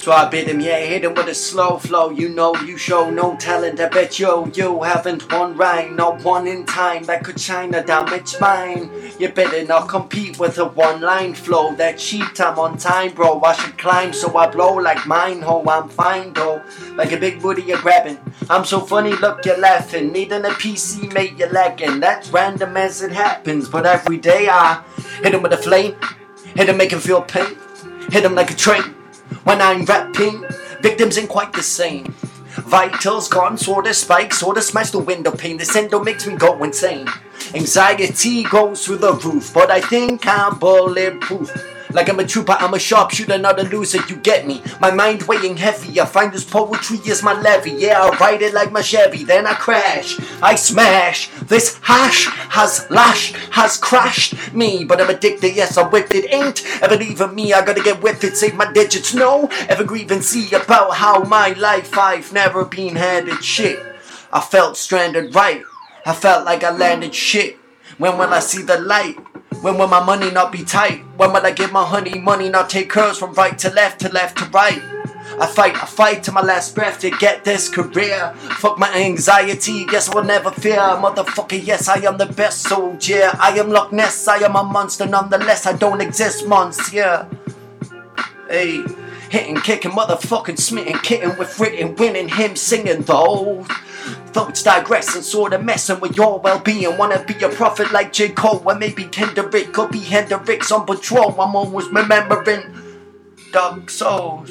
So I bid him, yeah, hit him with a slow flow. You know, you show no talent. I bet yo, you haven't one rhyme, not one in time that could shine a damage mine. You better not compete with a one line flow. That cheap I'm on time, bro. I should climb so I blow like mine, ho. I'm fine, though. Like a big booty you're grabbing. I'm so funny, look, you're laughing. Needing a PC, mate, you're lacking. That's random as it happens, but every day I hit him with a flame. Hit him, make him feel pain. Hit him like a train. When I'm rapping, victims ain't quite the same. Vitals gone, sorta spike, sorta smash the window pane. This endo makes me go insane. Anxiety goes through the roof, but I think I'm bulletproof. Like I'm a trooper, I'm a sharpshooter, not a loser, you get me. My mind weighing heavy, I find this poetry is my levy. Yeah, I ride it like my Chevy, then I crash, I smash. This hash has lashed, has crashed me, but I'm addicted, yes, I'm with it. Ain't ever leaving me, I gotta get with it, save my digits. No, ever grieve and see about how my life I've never been handed shit. I felt stranded right, I felt like I landed shit. When will I see the light? When will my money not be tight? When will I get my honey money not take curves from right to left to left to right? I fight, I fight to my last breath to get this career. Fuck my anxiety, guess I will never fear. Motherfucker, yes, I am the best soldier. I am Loch Ness, I am a monster nonetheless. I don't exist, monster. Hey, hitting, kicking, motherfucking smitten, kitten with written, winning him, singing though. Thoughts digressing, sorta messing with your well-being. Wanna be a prophet like J. Cole, or maybe Kendrick, or be Hendrix on patrol. I'm always remembering dark souls.